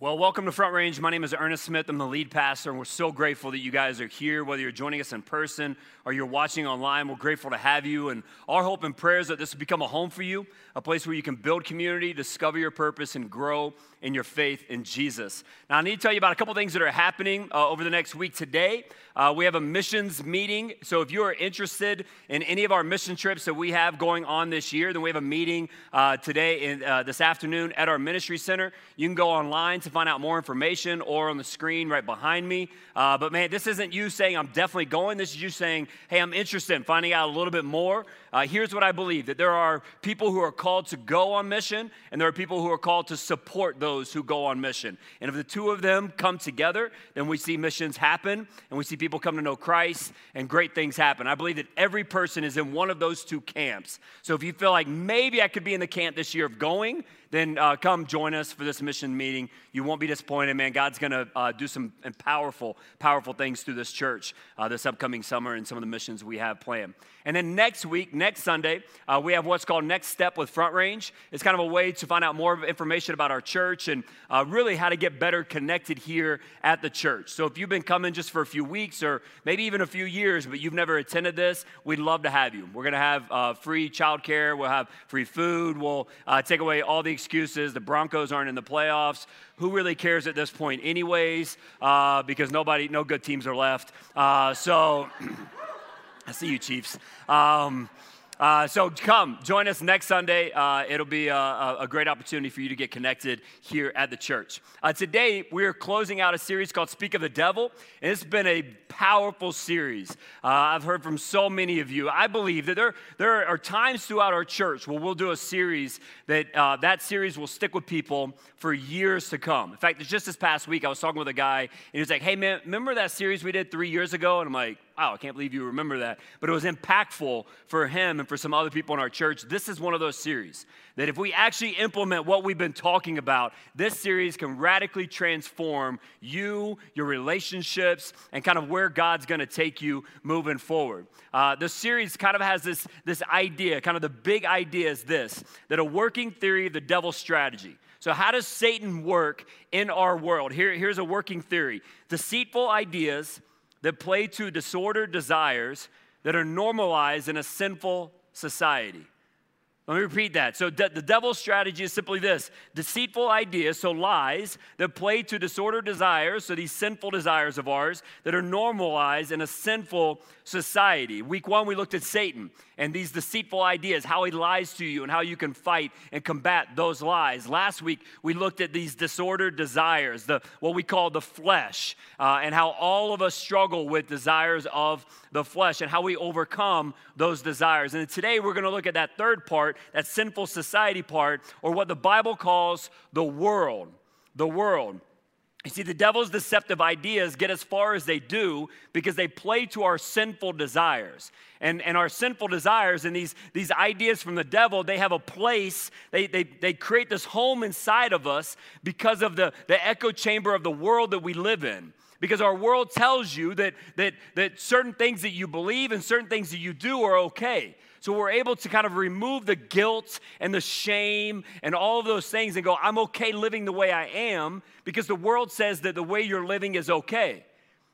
Well, welcome to Front Range. My name is Ernest Smith. I'm the lead pastor, and we're so grateful that you guys are here, whether you're joining us in person or you're watching online. We're grateful to have you, and our hope and prayers that this will become a home for you, a place where you can build community, discover your purpose, and grow in your faith in Jesus. Now, I need to tell you about a couple things that are happening uh, over the next week. Today, uh, we have a missions meeting. So, if you are interested in any of our mission trips that we have going on this year, then we have a meeting uh, today, in, uh, this afternoon at our ministry center. You can go online to find out more information or on the screen right behind me. Uh, but, man, this isn't you saying, I'm definitely going. This is you saying, hey, I'm interested in finding out a little bit more. Uh, here's what I believe that there are people who are called to go on mission, and there are people who are called to support those who go on mission. And if the two of them come together, then we see missions happen, and we see people come to know Christ, and great things happen. I believe that every person is in one of those two camps. So if you feel like maybe I could be in the camp this year of going, then uh, come join us for this mission meeting. You won't be disappointed, man. God's going to uh, do some powerful, powerful things through this church uh, this upcoming summer and some of the missions we have planned. And then next week, next Sunday, uh, we have what's called Next Step with Front Range. It's kind of a way to find out more information about our church and uh, really how to get better connected here at the church. So if you've been coming just for a few weeks or maybe even a few years, but you've never attended this, we'd love to have you. We're going to have uh, free childcare, we'll have free food, we'll take away all the excuses. The Broncos aren't in the playoffs. Who really cares at this point, anyways? Uh, because nobody, no good teams are left. Uh, so, I see you, Chiefs. Um, uh, so come, join us next Sunday. Uh, it'll be a, a, great opportunity for you to get connected here at the church. Uh, today, we're closing out a series called Speak of the Devil, and it's been a powerful series. Uh, I've heard from so many of you. I believe that there, there are times throughout our church where we'll do a series that uh, that series will stick with people for years to come. In fact, just this past week, I was talking with a guy, and he was like, hey, man, remember that series we did three years ago? And I'm like, wow, I can't believe you remember that. But it was impactful for him and for some other people in our church. This is one of those series that if we actually implement what we've been talking about, this series can radically transform you, your relationships, and kind of where God's gonna take you moving forward. Uh, the series kind of has this, this idea, kind of the big idea is this that a working theory of the devil's strategy. So, how does Satan work in our world? Here, here's a working theory deceitful ideas that play to disordered desires that are normalized in a sinful society. Let me repeat that. So, de- the devil's strategy is simply this deceitful ideas, so lies, that play to disordered desires, so these sinful desires of ours that are normalized in a sinful society. Week one, we looked at Satan and these deceitful ideas, how he lies to you and how you can fight and combat those lies. Last week, we looked at these disordered desires, the, what we call the flesh, uh, and how all of us struggle with desires of the flesh and how we overcome those desires. And today, we're going to look at that third part, that sinful society part, or what the Bible calls the world. The world. You see, the devil's deceptive ideas get as far as they do because they play to our sinful desires. And, and our sinful desires and these, these ideas from the devil, they have a place, they, they, they create this home inside of us because of the, the echo chamber of the world that we live in. Because our world tells you that, that, that certain things that you believe and certain things that you do are okay. So we're able to kind of remove the guilt and the shame and all of those things and go, I'm okay living the way I am because the world says that the way you're living is okay.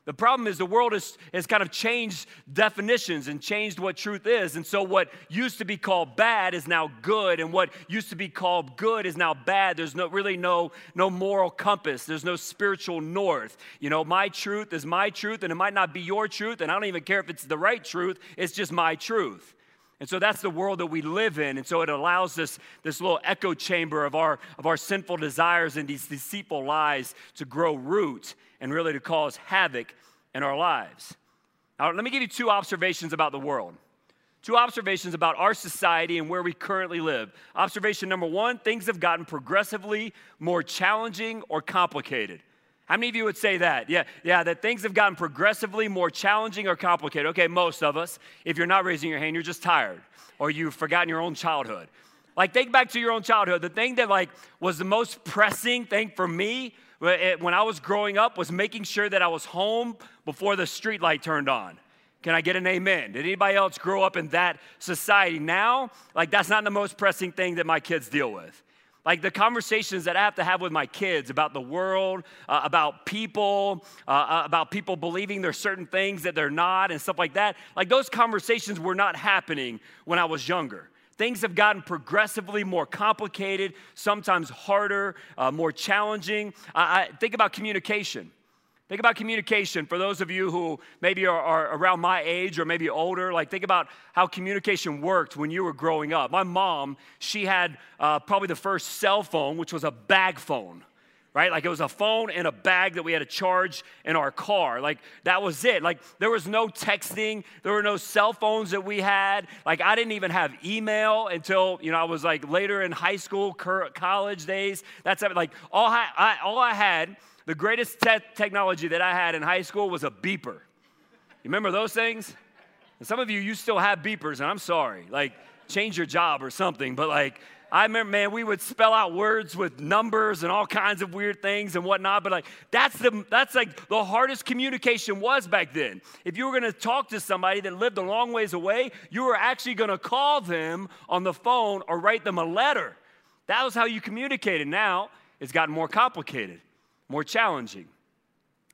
The problem is the world has, has kind of changed definitions and changed what truth is. And so what used to be called bad is now good, and what used to be called good is now bad. There's no really no, no moral compass. There's no spiritual north. You know, my truth is my truth, and it might not be your truth, and I don't even care if it's the right truth, it's just my truth. And so that's the world that we live in. And so it allows us this little echo chamber of our, of our sinful desires and these deceitful lies to grow root and really to cause havoc in our lives. Now, let me give you two observations about the world. Two observations about our society and where we currently live. Observation number one things have gotten progressively more challenging or complicated. How many of you would say that? Yeah, yeah, that things have gotten progressively more challenging or complicated. Okay, most of us. If you're not raising your hand, you're just tired or you've forgotten your own childhood. Like, think back to your own childhood. The thing that, like, was the most pressing thing for me eh, when I was growing up was making sure that I was home before the street light turned on. Can I get an amen? Did anybody else grow up in that society? Now, like, that's not the most pressing thing that my kids deal with. Like the conversations that I have to have with my kids about the world, uh, about people, uh, uh, about people believing there's certain things that they're not, and stuff like that. Like those conversations were not happening when I was younger. Things have gotten progressively more complicated, sometimes harder, uh, more challenging. I, I think about communication. Think about communication for those of you who maybe are, are, around my age or maybe older. Like, think about how communication worked when you were growing up. My mom, she had uh, probably the first cell phone, which was a bag phone, right? Like, it was a phone in a bag that we had to charge in our car. Like, that was it. Like, there was no texting, there were no cell phones that we had. Like, I didn't even have email until, you know, I was like later in high school, college days. That's like all I, I all I had the greatest te- technology that I had in high school was a beeper. You remember those things? And some of you, you still have beepers, and I'm sorry. Like, change your job or something. But like, I remember, man, we would spell out words with numbers and all kinds of weird things and whatnot. But like, that's the that's like the hardest communication was back then. If you were gonna talk to somebody that lived a long ways away, you were actually gonna call them on the phone or write them a letter. That was how you communicated. Now it's gotten more complicated more challenging.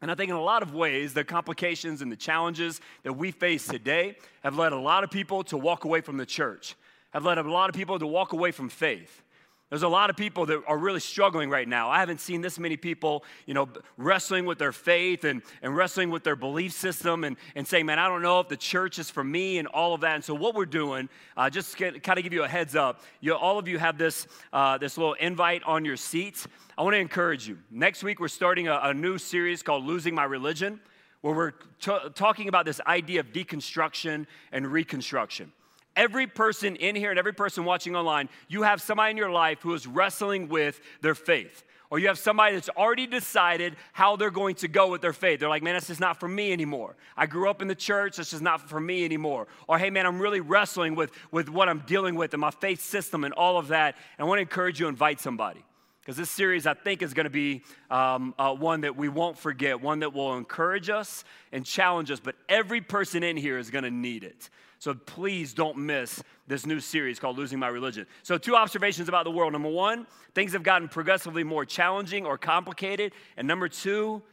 And I think in a lot of ways, the complications and the challenges that we face today have led a lot of people to walk away from the church, have led a lot of people to walk away from faith. There's a lot of people that are really struggling right now. I haven't seen this many people, you know, wrestling with their faith and, and wrestling with their belief system and, and saying, man, I don't know if the church is for me and all of that. And so what we're doing, uh, just to kind of give you a heads up, you, all of you have this, uh, this little invite on your seats. I want to encourage you. Next week, we're starting a, a new series called Losing My Religion, where we're t- talking about this idea of deconstruction and reconstruction. Every person in here and every person watching online, you have somebody in your life who is wrestling with their faith. Or you have somebody that's already decided how they're going to go with their faith. They're like, man, this is not for me anymore. I grew up in the church, this is not for me anymore. Or, hey, man, I'm really wrestling with, with what I'm dealing with and my faith system and all of that. And I want to encourage you to invite somebody. Because this series, I think, is going to be um, uh, one that we won't forget, one that will encourage us and challenge us. But every person in here is going to need it. So please don't miss this new series called Losing My Religion. So, two observations about the world. Number one, things have gotten progressively more challenging or complicated. And number two,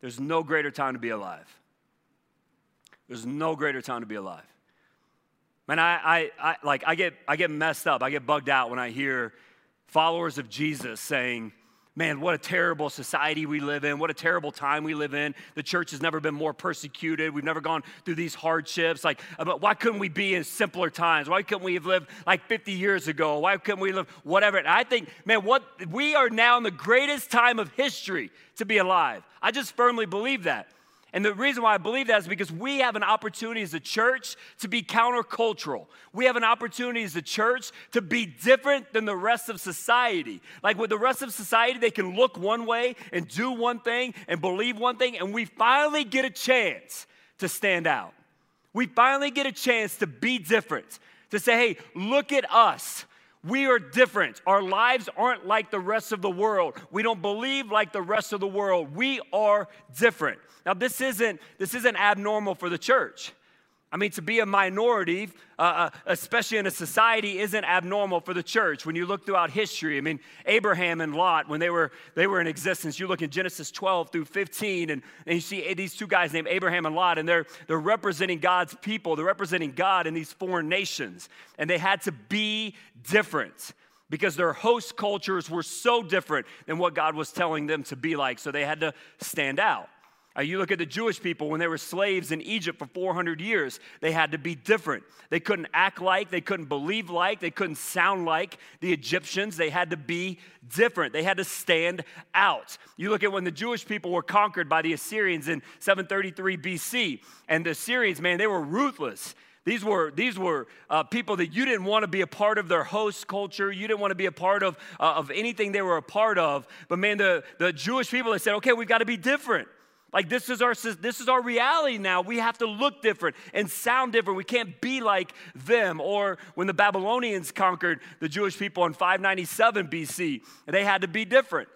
there's no greater time to be alive. There's no greater time to be alive. Man, I, I, I, like, I get, I get messed up. I get bugged out when I hear followers of Jesus saying, man, what a terrible society we live in. What a terrible time we live in. The church has never been more persecuted. We've never gone through these hardships. Like, but why couldn't we be in simpler times? Why couldn't we have lived like 50 years ago? Why couldn't we live whatever? And I think, man, what we are now in the greatest time of history to be alive. I just firmly believe that. And the reason why I believe that is because we have an opportunity as a church to be countercultural. We have an opportunity as a church to be different than the rest of society. Like with the rest of society, they can look one way and do one thing and believe one thing, and we finally get a chance to stand out. We finally get a chance to be different, to say, hey, look at us. We are different. Our lives aren't like the rest of the world. We don't believe like the rest of the world. We are different. Now, this isn't, this isn't abnormal for the church. I mean, to be a minority, uh, uh, especially in a society, isn't abnormal for the church. When you look throughout history, I mean, Abraham and Lot, when they were, they were in existence, you look in Genesis 12 through 15, and, and you see these two guys named Abraham and Lot, and they're, they're representing God's people. They're representing God in these foreign nations. And they had to be different because their host cultures were so different than what God was telling them to be like. So they had to stand out. Uh, you look at the Jewish people when they were slaves in Egypt for 400 years, they had to be different. They couldn't act like, they couldn't believe like, they couldn't sound like the Egyptians. They had to be different. They had to stand out. You look at when the Jewish people were conquered by the Assyrians in 733 BC, and the Assyrians, man, they were ruthless. These were, these were uh, people that you didn't want to be a part of their host culture. You didn't want to be a part of, uh, of anything they were a part of. But man, the, the Jewish people, they said, okay, we've got to be different. Like this is our this is our reality now. We have to look different and sound different. We can't be like them. Or when the Babylonians conquered the Jewish people in 597 BC, they had to be different.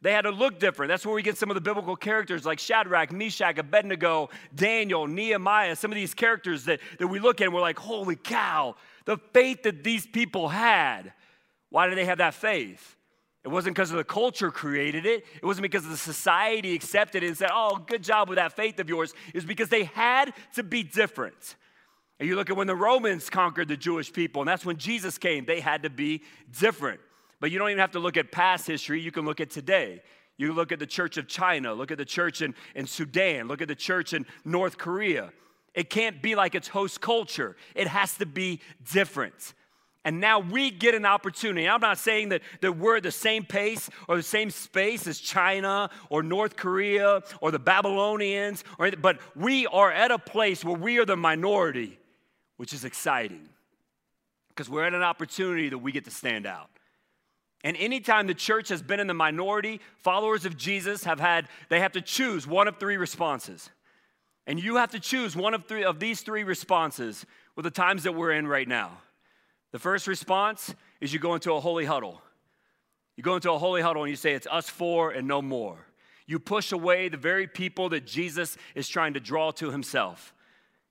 They had to look different. That's where we get some of the biblical characters like Shadrach, Meshach, Abednego, Daniel, Nehemiah, some of these characters that, that we look at and we're like, holy cow, the faith that these people had. Why did they have that faith? It wasn't because of the culture created it. It wasn't because the society accepted it and said, oh, good job with that faith of yours. It was because they had to be different. And you look at when the Romans conquered the Jewish people, and that's when Jesus came, they had to be different. But you don't even have to look at past history, you can look at today. You look at the church of China, look at the church in, in Sudan, look at the church in North Korea. It can't be like its host culture, it has to be different. And now we get an opportunity. I'm not saying that, that we're at the same pace or the same space as China or North Korea or the Babylonians, or, but we are at a place where we are the minority, which is exciting because we're at an opportunity that we get to stand out. And anytime the church has been in the minority, followers of Jesus have had, they have to choose one of three responses. And you have to choose one of three of these three responses with the times that we're in right now. The first response is you go into a holy huddle. You go into a holy huddle and you say, It's us four and no more. You push away the very people that Jesus is trying to draw to himself.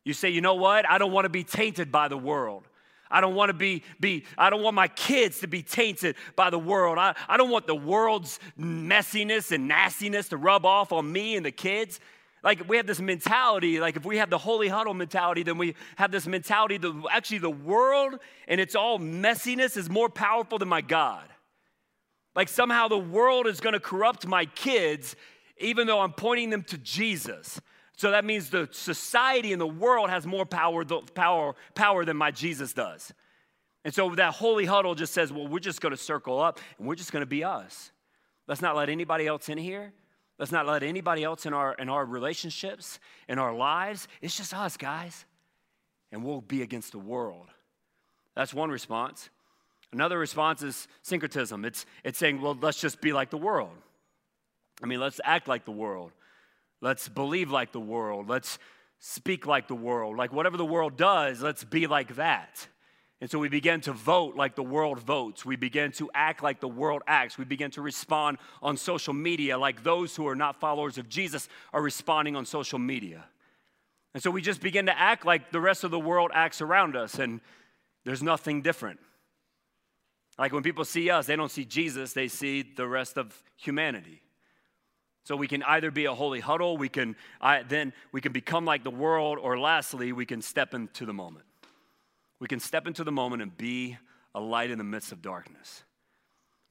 You say, You know what? I don't want to be tainted by the world. I don't want to be, be I don't want my kids to be tainted by the world. I, I don't want the world's messiness and nastiness to rub off on me and the kids. Like we have this mentality, like if we have the holy huddle mentality, then we have this mentality that actually the world and its all messiness is more powerful than my God. Like somehow the world is gonna corrupt my kids, even though I'm pointing them to Jesus. So that means the society and the world has more power, power, power than my Jesus does. And so that holy huddle just says, well, we're just gonna circle up and we're just gonna be us. Let's not let anybody else in here. Let's not let anybody else in our, in our relationships, in our lives. It's just us, guys. And we'll be against the world. That's one response. Another response is syncretism. It's, it's saying, well, let's just be like the world. I mean, let's act like the world. Let's believe like the world. Let's speak like the world. Like whatever the world does, let's be like that. And so we begin to vote like the world votes. We begin to act like the world acts. We begin to respond on social media like those who are not followers of Jesus are responding on social media. And so we just begin to act like the rest of the world acts around us, and there's nothing different. Like when people see us, they don't see Jesus, they see the rest of humanity. So we can either be a holy huddle, we can I, then we can become like the world, or lastly, we can step into the moment we can step into the moment and be a light in the midst of darkness.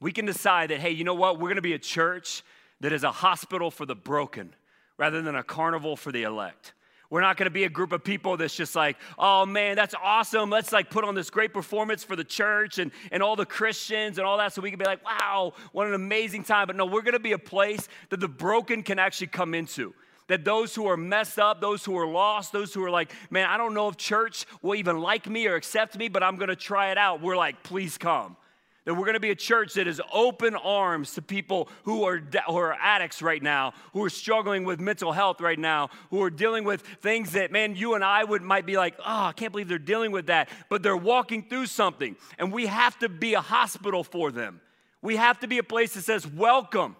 We can decide that, hey, you know what? We're going to be a church that is a hospital for the broken rather than a carnival for the elect. We're not going to be a group of people that's just like, oh man, that's awesome. Let's like put on this great performance for the church and, and all the Christians and all that so we can be like, wow, what an amazing time. But no, we're going to be a place that the broken can actually come into that those who are messed up, those who are lost, those who are like, man, I don't know if church will even like me or accept me, but I'm gonna try it out. We're like, please come. That we're gonna be a church that is open arms to people who are, who are addicts right now, who are struggling with mental health right now, who are dealing with things that, man, you and I would might be like, oh, I can't believe they're dealing with that, but they're walking through something. And we have to be a hospital for them. We have to be a place that says, welcome.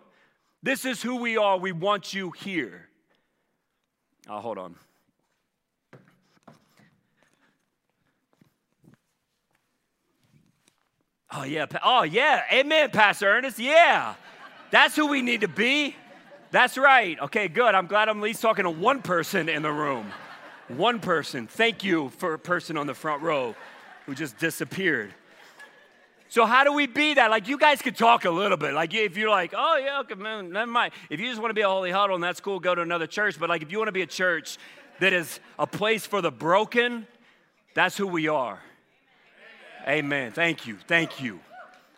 This is who we are. We want you here. Oh, hold on. Oh, yeah. Oh, yeah. Amen, Pastor Ernest. Yeah. That's who we need to be. That's right. Okay, good. I'm glad I'm at least talking to one person in the room. One person. Thank you for a person on the front row who just disappeared. So how do we be that? Like you guys could talk a little bit. Like if you're like, oh yeah, okay, man, never mind. If you just want to be a holy huddle and that's cool, go to another church. But like if you want to be a church that is a place for the broken, that's who we are. Amen. Amen. Thank you. Thank you.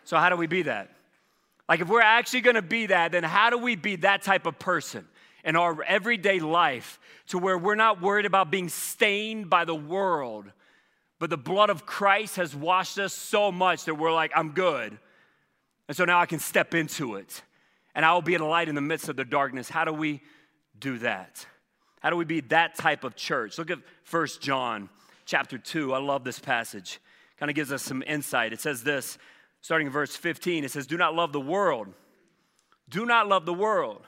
So how do we be that? Like if we're actually going to be that, then how do we be that type of person? in our everyday life to where we're not worried about being stained by the world, but the blood of Christ has washed us so much that we're like, I'm good. And so now I can step into it. And I will be a light in the midst of the darkness. How do we do that? How do we be that type of church? Look at First John chapter 2. I love this passage. Kind of gives us some insight. It says this, starting in verse 15. It says, Do not love the world. Do not love the world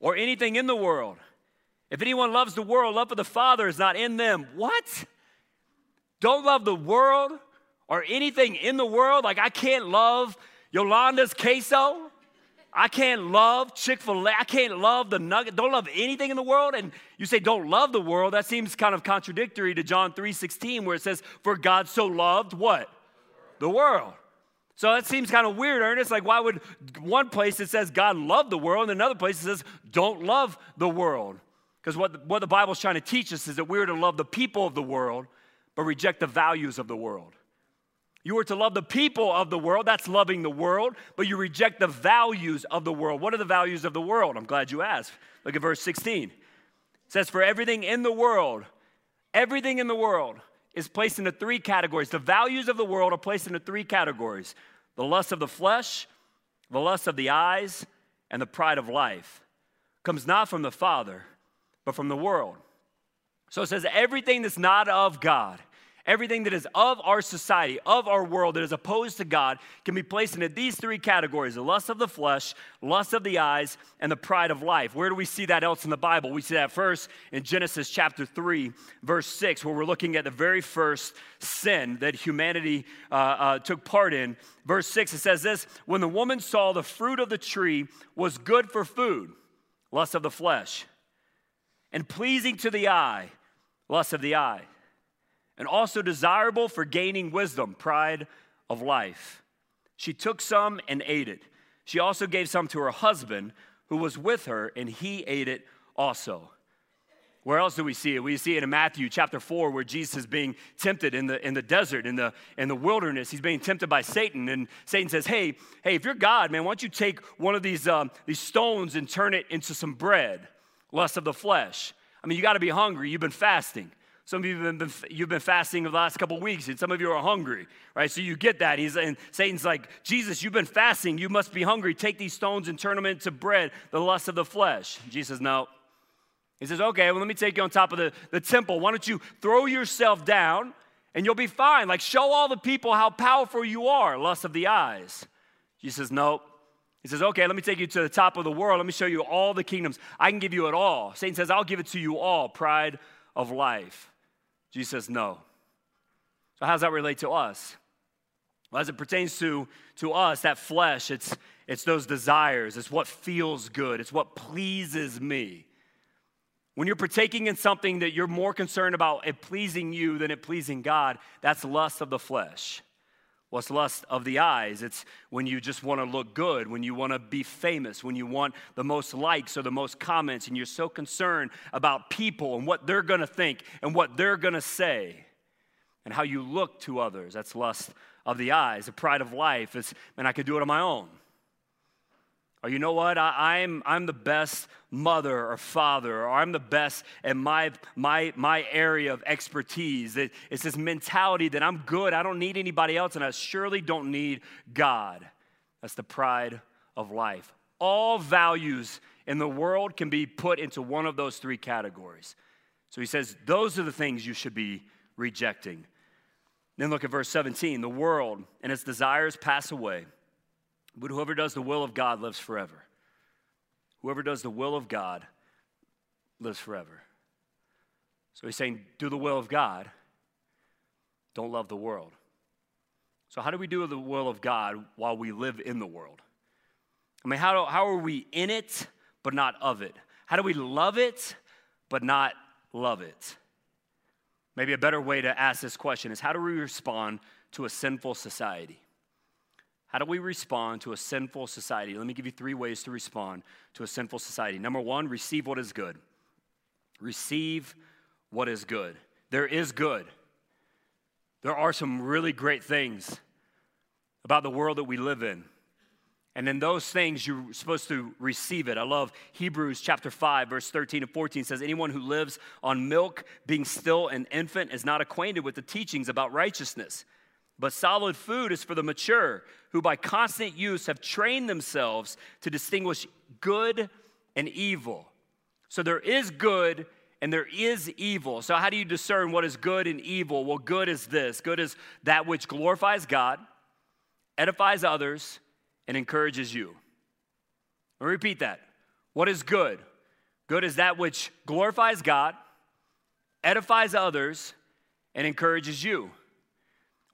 or anything in the world. If anyone loves the world, love for the Father is not in them. What? Don't love the world or anything in the world. Like, I can't love Yolanda's queso. I can't love Chick fil A. I can't love the nugget. Don't love anything in the world. And you say, don't love the world. That seems kind of contradictory to John 3 16, where it says, For God so loved what? The world. So that seems kind of weird, Ernest. Like, why would one place it says God loved the world, and another place it says don't love the world? Because what, what the Bible's trying to teach us is that we're to love the people of the world, but reject the values of the world. You are to love the people of the world, that's loving the world, but you reject the values of the world. What are the values of the world? I'm glad you asked. Look at verse 16. It says, For everything in the world, everything in the world is placed into three categories. The values of the world are placed into three categories the lust of the flesh, the lust of the eyes, and the pride of life comes not from the Father, but from the world. So it says everything that's not of God Everything that is of our society, of our world, that is opposed to God, can be placed into these three categories the lust of the flesh, lust of the eyes, and the pride of life. Where do we see that else in the Bible? We see that first in Genesis chapter 3, verse 6, where we're looking at the very first sin that humanity uh, uh, took part in. Verse 6, it says this When the woman saw the fruit of the tree was good for food, lust of the flesh, and pleasing to the eye, lust of the eye and also desirable for gaining wisdom, pride of life. She took some and ate it. She also gave some to her husband who was with her, and he ate it also. Where else do we see it? We see it in Matthew chapter 4, where Jesus is being tempted in the, in the desert, in the, in the wilderness. He's being tempted by Satan. And Satan says, Hey, hey, if you're God, man, why don't you take one of these, um, these stones and turn it into some bread? Lust of the flesh. I mean, you got to be hungry. You've been fasting. Some of you have been, you've been fasting the last couple weeks, and some of you are hungry, right? So you get that. He's and Satan's like, Jesus, you've been fasting. You must be hungry. Take these stones and turn them into bread, the lust of the flesh. Jesus says, no. He says, okay, well, let me take you on top of the, the temple. Why don't you throw yourself down and you'll be fine? Like, show all the people how powerful you are, lust of the eyes. Jesus says, no. He says, okay, let me take you to the top of the world. Let me show you all the kingdoms. I can give you it all. Satan says, I'll give it to you all, pride of life. Jesus says no. So, how does that relate to us? Well, as it pertains to, to us, that flesh, it's, it's those desires, it's what feels good, it's what pleases me. When you're partaking in something that you're more concerned about it pleasing you than it pleasing God, that's lust of the flesh. What's lust of the eyes? It's when you just want to look good, when you want to be famous, when you want the most likes or the most comments, and you're so concerned about people and what they're going to think and what they're going to say and how you look to others. That's lust of the eyes. The pride of life is, man, I could do it on my own. Or you know what? I, am I'm, I'm the best mother or father, or I'm the best in my, my, my area of expertise. It, it's this mentality that I'm good, I don't need anybody else, and I surely don't need God. That's the pride of life. All values in the world can be put into one of those three categories. So he says, those are the things you should be rejecting. Then look at verse 17 the world and its desires pass away but whoever does the will of God lives forever. Whoever does the will of God lives forever. So he's saying, do the will of God, don't love the world. So, how do we do the will of God while we live in the world? I mean, how, do, how are we in it, but not of it? How do we love it, but not love it? Maybe a better way to ask this question is how do we respond to a sinful society? How do we respond to a sinful society? Let me give you three ways to respond to a sinful society. Number one, receive what is good. Receive what is good. There is good. There are some really great things about the world that we live in. And in those things, you're supposed to receive it. I love Hebrews chapter 5, verse 13 and 14 says, Anyone who lives on milk, being still an infant, is not acquainted with the teachings about righteousness. But solid food is for the mature, who by constant use have trained themselves to distinguish good and evil. So there is good and there is evil. So, how do you discern what is good and evil? Well, good is this good is that which glorifies God, edifies others, and encourages you. Let me repeat that. What is good? Good is that which glorifies God, edifies others, and encourages you.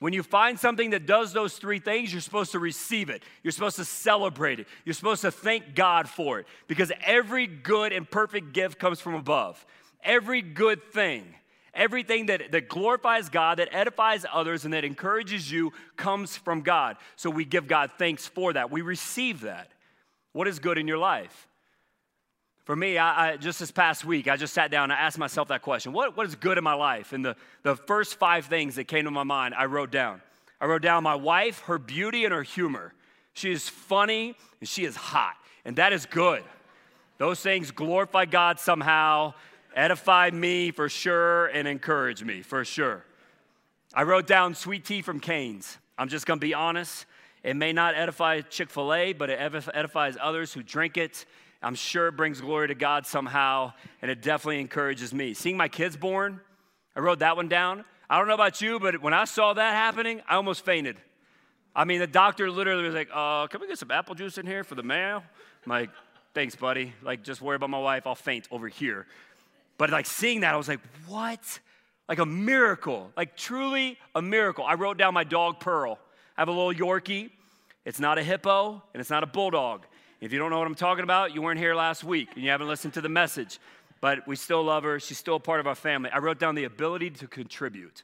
When you find something that does those three things, you're supposed to receive it. You're supposed to celebrate it. You're supposed to thank God for it because every good and perfect gift comes from above. Every good thing, everything that, that glorifies God, that edifies others, and that encourages you comes from God. So we give God thanks for that. We receive that. What is good in your life? For me, I, I, just this past week, I just sat down and I asked myself that question what, what is good in my life? And the, the first five things that came to my mind, I wrote down. I wrote down my wife, her beauty, and her humor. She is funny and she is hot, and that is good. Those things glorify God somehow, edify me for sure, and encourage me for sure. I wrote down sweet tea from Cane's. I'm just gonna be honest. It may not edify Chick fil A, but it edifies others who drink it I'm sure it brings glory to God somehow, and it definitely encourages me. Seeing my kids born, I wrote that one down. I don't know about you, but when I saw that happening, I almost fainted. I mean, the doctor literally was like, uh, can we get some apple juice in here for the male? I'm like, thanks, buddy. Like, just worry about my wife. I'll faint over here. But like seeing that, I was like, what? Like a miracle, like truly a miracle. I wrote down my dog Pearl. I have a little Yorkie. It's not a hippo and it's not a bulldog. If you don't know what I'm talking about, you weren't here last week and you haven't listened to the message. But we still love her. She's still a part of our family. I wrote down the ability to contribute.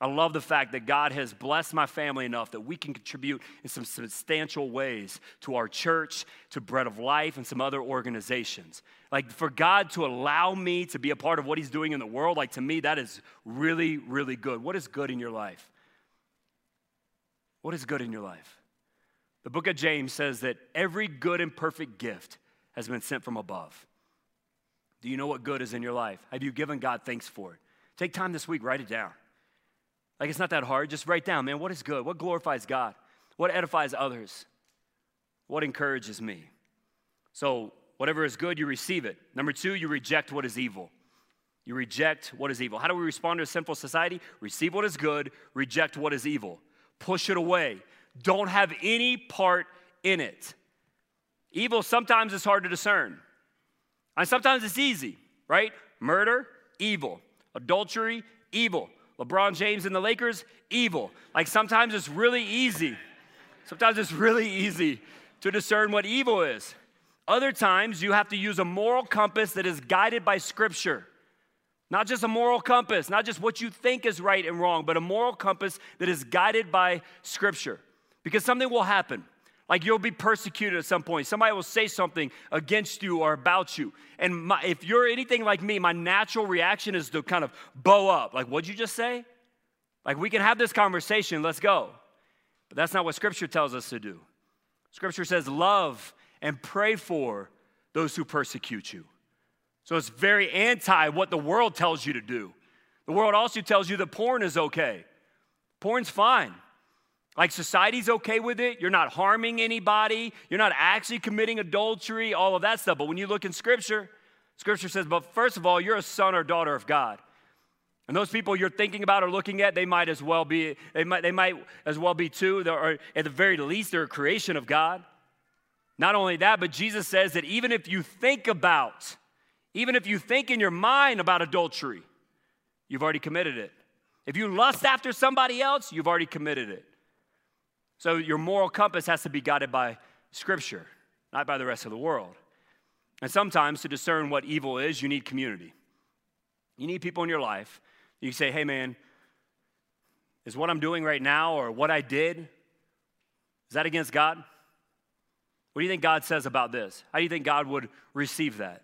I love the fact that God has blessed my family enough that we can contribute in some substantial ways to our church, to Bread of Life, and some other organizations. Like for God to allow me to be a part of what He's doing in the world, like to me, that is really, really good. What is good in your life? What is good in your life? The book of James says that every good and perfect gift has been sent from above. Do you know what good is in your life? Have you given God thanks for it? Take time this week, write it down. Like it's not that hard. Just write down, man, what is good? What glorifies God? What edifies others? What encourages me? So, whatever is good, you receive it. Number two, you reject what is evil. You reject what is evil. How do we respond to a sinful society? Receive what is good, reject what is evil. Push it away don't have any part in it. Evil sometimes is hard to discern. And sometimes it's easy, right? Murder, evil. Adultery, evil. LeBron James and the Lakers, evil. Like sometimes it's really easy. Sometimes it's really easy to discern what evil is. Other times you have to use a moral compass that is guided by Scripture. Not just a moral compass, not just what you think is right and wrong, but a moral compass that is guided by Scripture because something will happen. Like you'll be persecuted at some point. Somebody will say something against you or about you. And my, if you're anything like me, my natural reaction is to kind of bow up. Like, what'd you just say? Like, we can have this conversation, let's go. But that's not what Scripture tells us to do. Scripture says, love and pray for those who persecute you. So it's very anti what the world tells you to do. The world also tells you that porn is okay. Porn's fine. Like society's okay with it. You're not harming anybody. You're not actually committing adultery, all of that stuff. But when you look in Scripture, Scripture says, but first of all, you're a son or daughter of God. And those people you're thinking about or looking at, they might as well be, they might, they might as well be too, or at the very least, they're a creation of God. Not only that, but Jesus says that even if you think about, even if you think in your mind about adultery, you've already committed it. If you lust after somebody else, you've already committed it. So your moral compass has to be guided by Scripture, not by the rest of the world. And sometimes to discern what evil is, you need community. You need people in your life. You say, hey, man, is what I'm doing right now or what I did, is that against God? What do you think God says about this? How do you think God would receive that?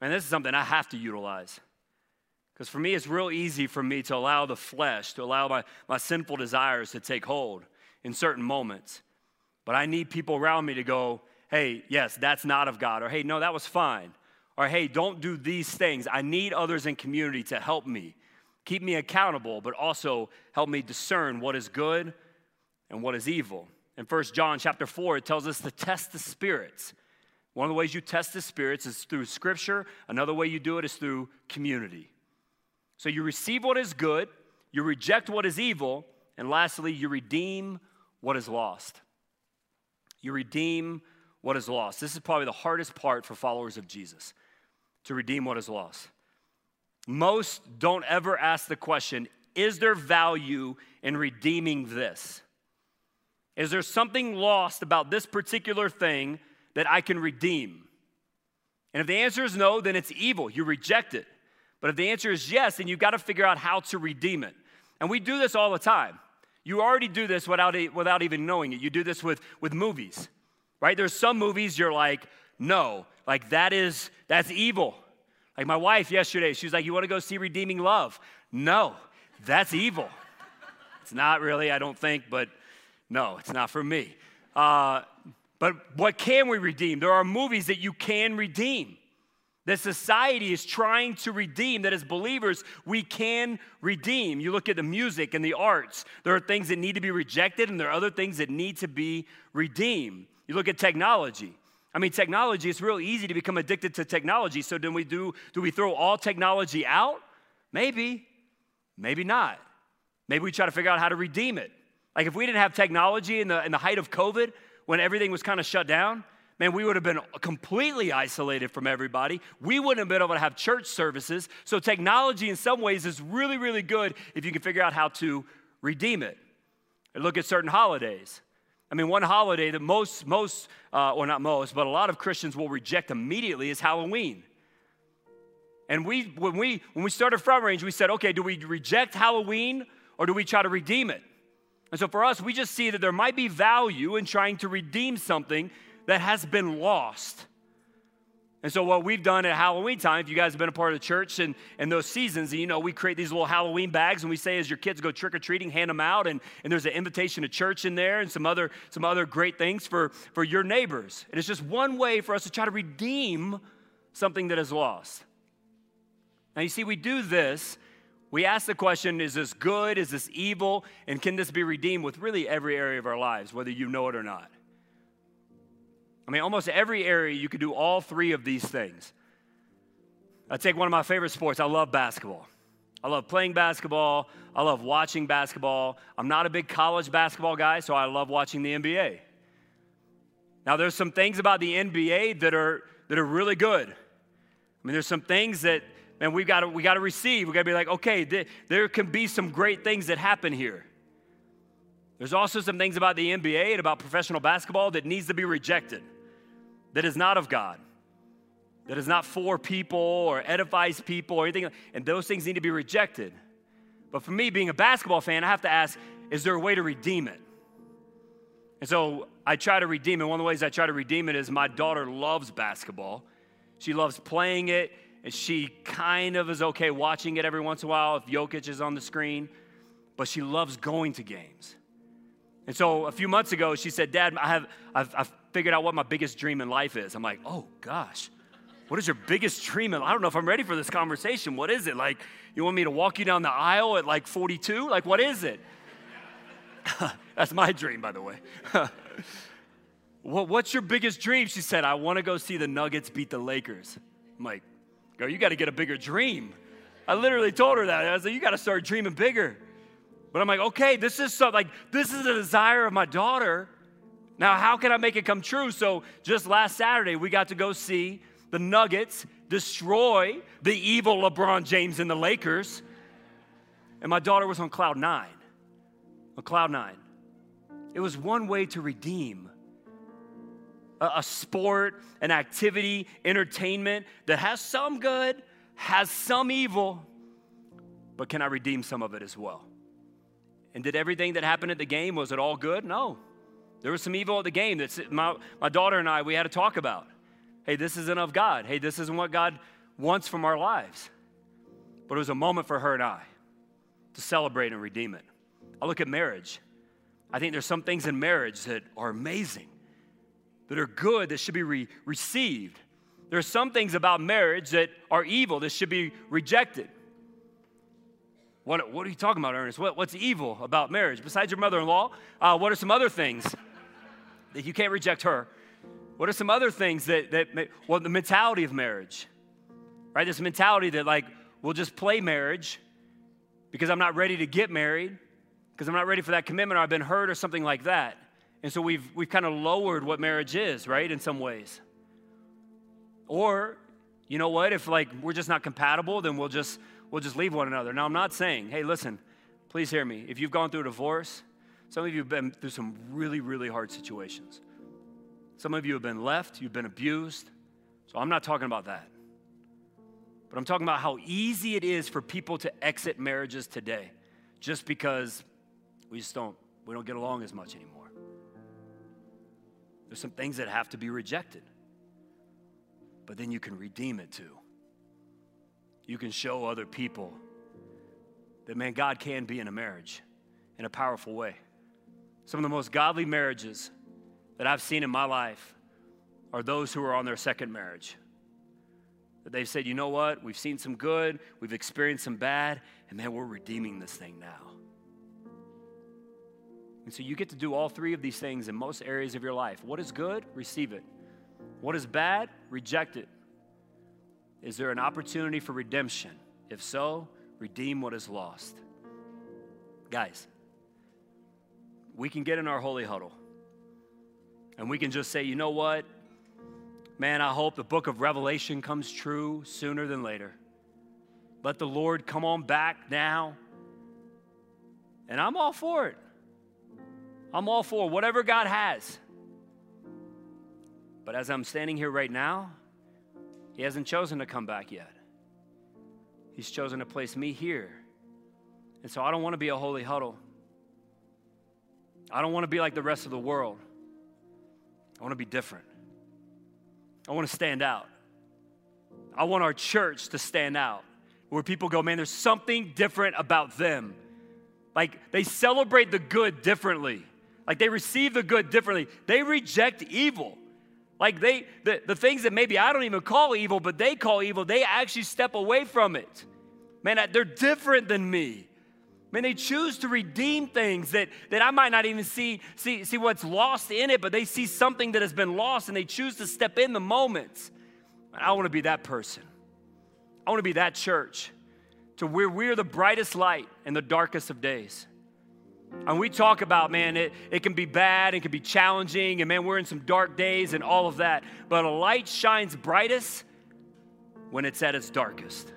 And this is something I have to utilize. Because for me, it's real easy for me to allow the flesh, to allow my, my sinful desires to take hold in certain moments. But I need people around me to go, hey, yes, that's not of God. Or hey, no, that was fine. Or hey, don't do these things. I need others in community to help me, keep me accountable, but also help me discern what is good and what is evil. In 1 John chapter 4, it tells us to test the spirits. One of the ways you test the spirits is through scripture. Another way you do it is through community. So you receive what is good, you reject what is evil, and lastly, you redeem what is lost. You redeem what is lost. This is probably the hardest part for followers of Jesus to redeem what is lost. Most don't ever ask the question Is there value in redeeming this? Is there something lost about this particular thing that I can redeem? And if the answer is no, then it's evil. You reject it. But if the answer is yes, then you've got to figure out how to redeem it. And we do this all the time. You already do this without, without even knowing it. You do this with, with movies, right? There's some movies you're like, no, like that is, that's evil. Like my wife yesterday, she was like, you want to go see Redeeming Love? No, that's evil. it's not really, I don't think, but no, it's not for me. Uh, but what can we redeem? There are movies that you can redeem. That society is trying to redeem, that as believers, we can redeem. You look at the music and the arts, there are things that need to be rejected, and there are other things that need to be redeemed. You look at technology. I mean, technology, it's real easy to become addicted to technology. So, do we, do, do we throw all technology out? Maybe, maybe not. Maybe we try to figure out how to redeem it. Like, if we didn't have technology in the, in the height of COVID, when everything was kind of shut down, man, we would have been completely isolated from everybody. We wouldn't have been able to have church services. So, technology in some ways is really, really good if you can figure out how to redeem it. And look at certain holidays. I mean, one holiday that most, most, uh, or not most, but a lot of Christians will reject immediately is Halloween. And we, when we, when we started Front Range, we said, okay, do we reject Halloween or do we try to redeem it? And so for us, we just see that there might be value in trying to redeem something that has been lost. And so, what we've done at Halloween time, if you guys have been a part of the church and, and those seasons, you know, we create these little Halloween bags and we say, as your kids go trick or treating, hand them out. And, and there's an invitation to church in there and some other, some other great things for, for your neighbors. And it's just one way for us to try to redeem something that is lost. Now, you see, we do this. We ask the question is this good? Is this evil? And can this be redeemed with really every area of our lives, whether you know it or not? I mean, almost every area you could do all three of these things. I take one of my favorite sports. I love basketball. I love playing basketball. I love watching basketball. I'm not a big college basketball guy, so I love watching the NBA. Now, there's some things about the NBA that are, that are really good. I mean, there's some things that, man, we got we got to receive. We've got to be like, okay, th- there can be some great things that happen here. There's also some things about the NBA and about professional basketball that needs to be rejected that is not of God, that is not for people or edifies people or anything, and those things need to be rejected. But for me, being a basketball fan, I have to ask is there a way to redeem it? And so I try to redeem it. One of the ways I try to redeem it is my daughter loves basketball. She loves playing it, and she kind of is okay watching it every once in a while if Jokic is on the screen, but she loves going to games. And so a few months ago, she said, Dad, I have, I've, I've figured out what my biggest dream in life is. I'm like, oh gosh, what is your biggest dream? I don't know if I'm ready for this conversation. What is it? Like, you want me to walk you down the aisle at like 42? Like, what is it? That's my dream, by the way. well, what's your biggest dream? She said, I want to go see the Nuggets beat the Lakers. I'm like, girl, you got to get a bigger dream. I literally told her that. I was like, you got to start dreaming bigger. But I'm like, okay, this is so like this is the desire of my daughter. Now, how can I make it come true? So just last Saturday, we got to go see the Nuggets destroy the evil LeBron James and the Lakers. And my daughter was on cloud nine. On cloud nine. It was one way to redeem a, a sport, an activity, entertainment that has some good, has some evil, but can I redeem some of it as well? And did everything that happened at the game, was it all good? No. There was some evil at the game that my, my daughter and I, we had to talk about. Hey, this isn't of God. Hey, this isn't what God wants from our lives. But it was a moment for her and I to celebrate and redeem it. I look at marriage. I think there's some things in marriage that are amazing, that are good, that should be re- received. There are some things about marriage that are evil, that should be rejected. What, what are you talking about, Ernest? What, what's evil about marriage? Besides your mother in law, uh, what are some other things you can't reject her? What are some other things that, that, well, the mentality of marriage, right? This mentality that, like, we'll just play marriage because I'm not ready to get married, because I'm not ready for that commitment, or I've been hurt, or something like that. And so we've, we've kind of lowered what marriage is, right, in some ways. Or, you know what, if like we're just not compatible, then we'll just we'll just leave one another. Now, I'm not saying, hey, listen, Please hear me. If you've gone through a divorce, some of you have been through some really, really hard situations. Some of you have been left, you've been abused. So I'm not talking about that. But I'm talking about how easy it is for people to exit marriages today just because we just don't we don't get along as much anymore. There's some things that have to be rejected. But then you can redeem it too. You can show other people that man God can be in a marriage in a powerful way. Some of the most godly marriages that I've seen in my life are those who are on their second marriage. That they've said, you know what, we've seen some good, we've experienced some bad, and man, we're redeeming this thing now. And so you get to do all three of these things in most areas of your life. What is good? Receive it. What is bad? Reject it. Is there an opportunity for redemption? If so, redeem what is lost. Guys, we can get in our holy huddle and we can just say, you know what? Man, I hope the book of Revelation comes true sooner than later. Let the Lord come on back now. And I'm all for it. I'm all for whatever God has. But as I'm standing here right now, He hasn't chosen to come back yet. He's chosen to place me here. And so I don't want to be a holy huddle. I don't want to be like the rest of the world. I want to be different. I want to stand out. I want our church to stand out where people go, man, there's something different about them. Like they celebrate the good differently. Like they receive the good differently. They reject evil. Like they, the, the things that maybe I don't even call evil, but they call evil, they actually step away from it. Man, they're different than me. Man, they choose to redeem things that, that I might not even see, see, see what's lost in it, but they see something that has been lost and they choose to step in the moment. I want to be that person. I want to be that church to where we're the brightest light in the darkest of days. And we talk about, man, it, it can be bad, it can be challenging, and man, we're in some dark days and all of that. But a light shines brightest when it's at its darkest.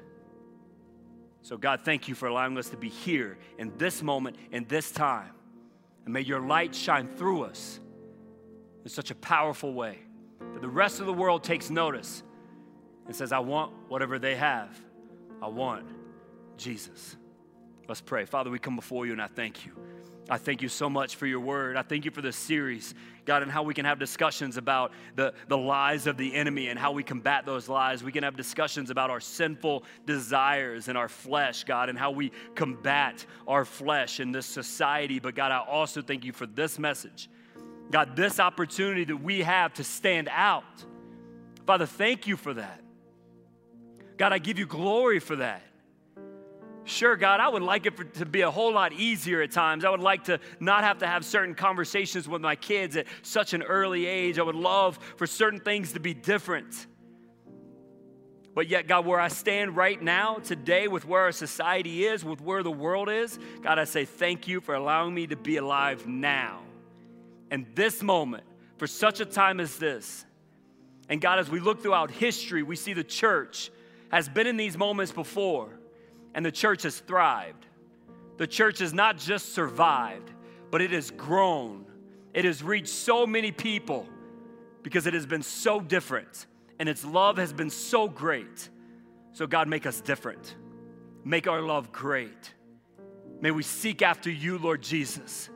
So, God, thank you for allowing us to be here in this moment, in this time. And may your light shine through us in such a powerful way that the rest of the world takes notice and says, I want whatever they have. I want Jesus. Let's pray. Father, we come before you and I thank you. I thank you so much for your word. I thank you for this series, God, and how we can have discussions about the, the lies of the enemy and how we combat those lies. We can have discussions about our sinful desires and our flesh, God, and how we combat our flesh in this society. But God, I also thank you for this message. God, this opportunity that we have to stand out. Father, thank you for that. God, I give you glory for that. Sure, God, I would like it for, to be a whole lot easier at times. I would like to not have to have certain conversations with my kids at such an early age. I would love for certain things to be different. But yet, God, where I stand right now, today, with where our society is, with where the world is, God, I say thank you for allowing me to be alive now. And this moment, for such a time as this. And God, as we look throughout history, we see the church has been in these moments before and the church has thrived. The church has not just survived, but it has grown. It has reached so many people because it has been so different and its love has been so great. So, God, make us different. Make our love great. May we seek after you, Lord Jesus.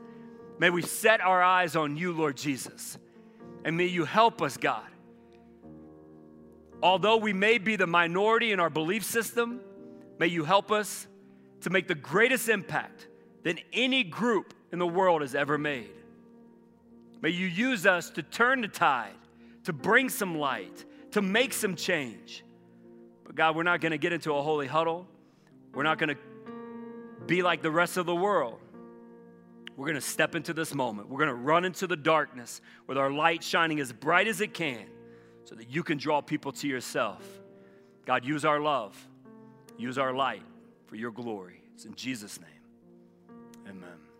May we set our eyes on you, Lord Jesus. And may you help us, God. Although we may be the minority in our belief system, May you help us to make the greatest impact than any group in the world has ever made. May you use us to turn the tide, to bring some light, to make some change. But God, we're not going to get into a holy huddle. We're not going to be like the rest of the world. We're going to step into this moment. We're going to run into the darkness with our light shining as bright as it can so that you can draw people to yourself. God, use our love Use our light for your glory. It's in Jesus' name. Amen.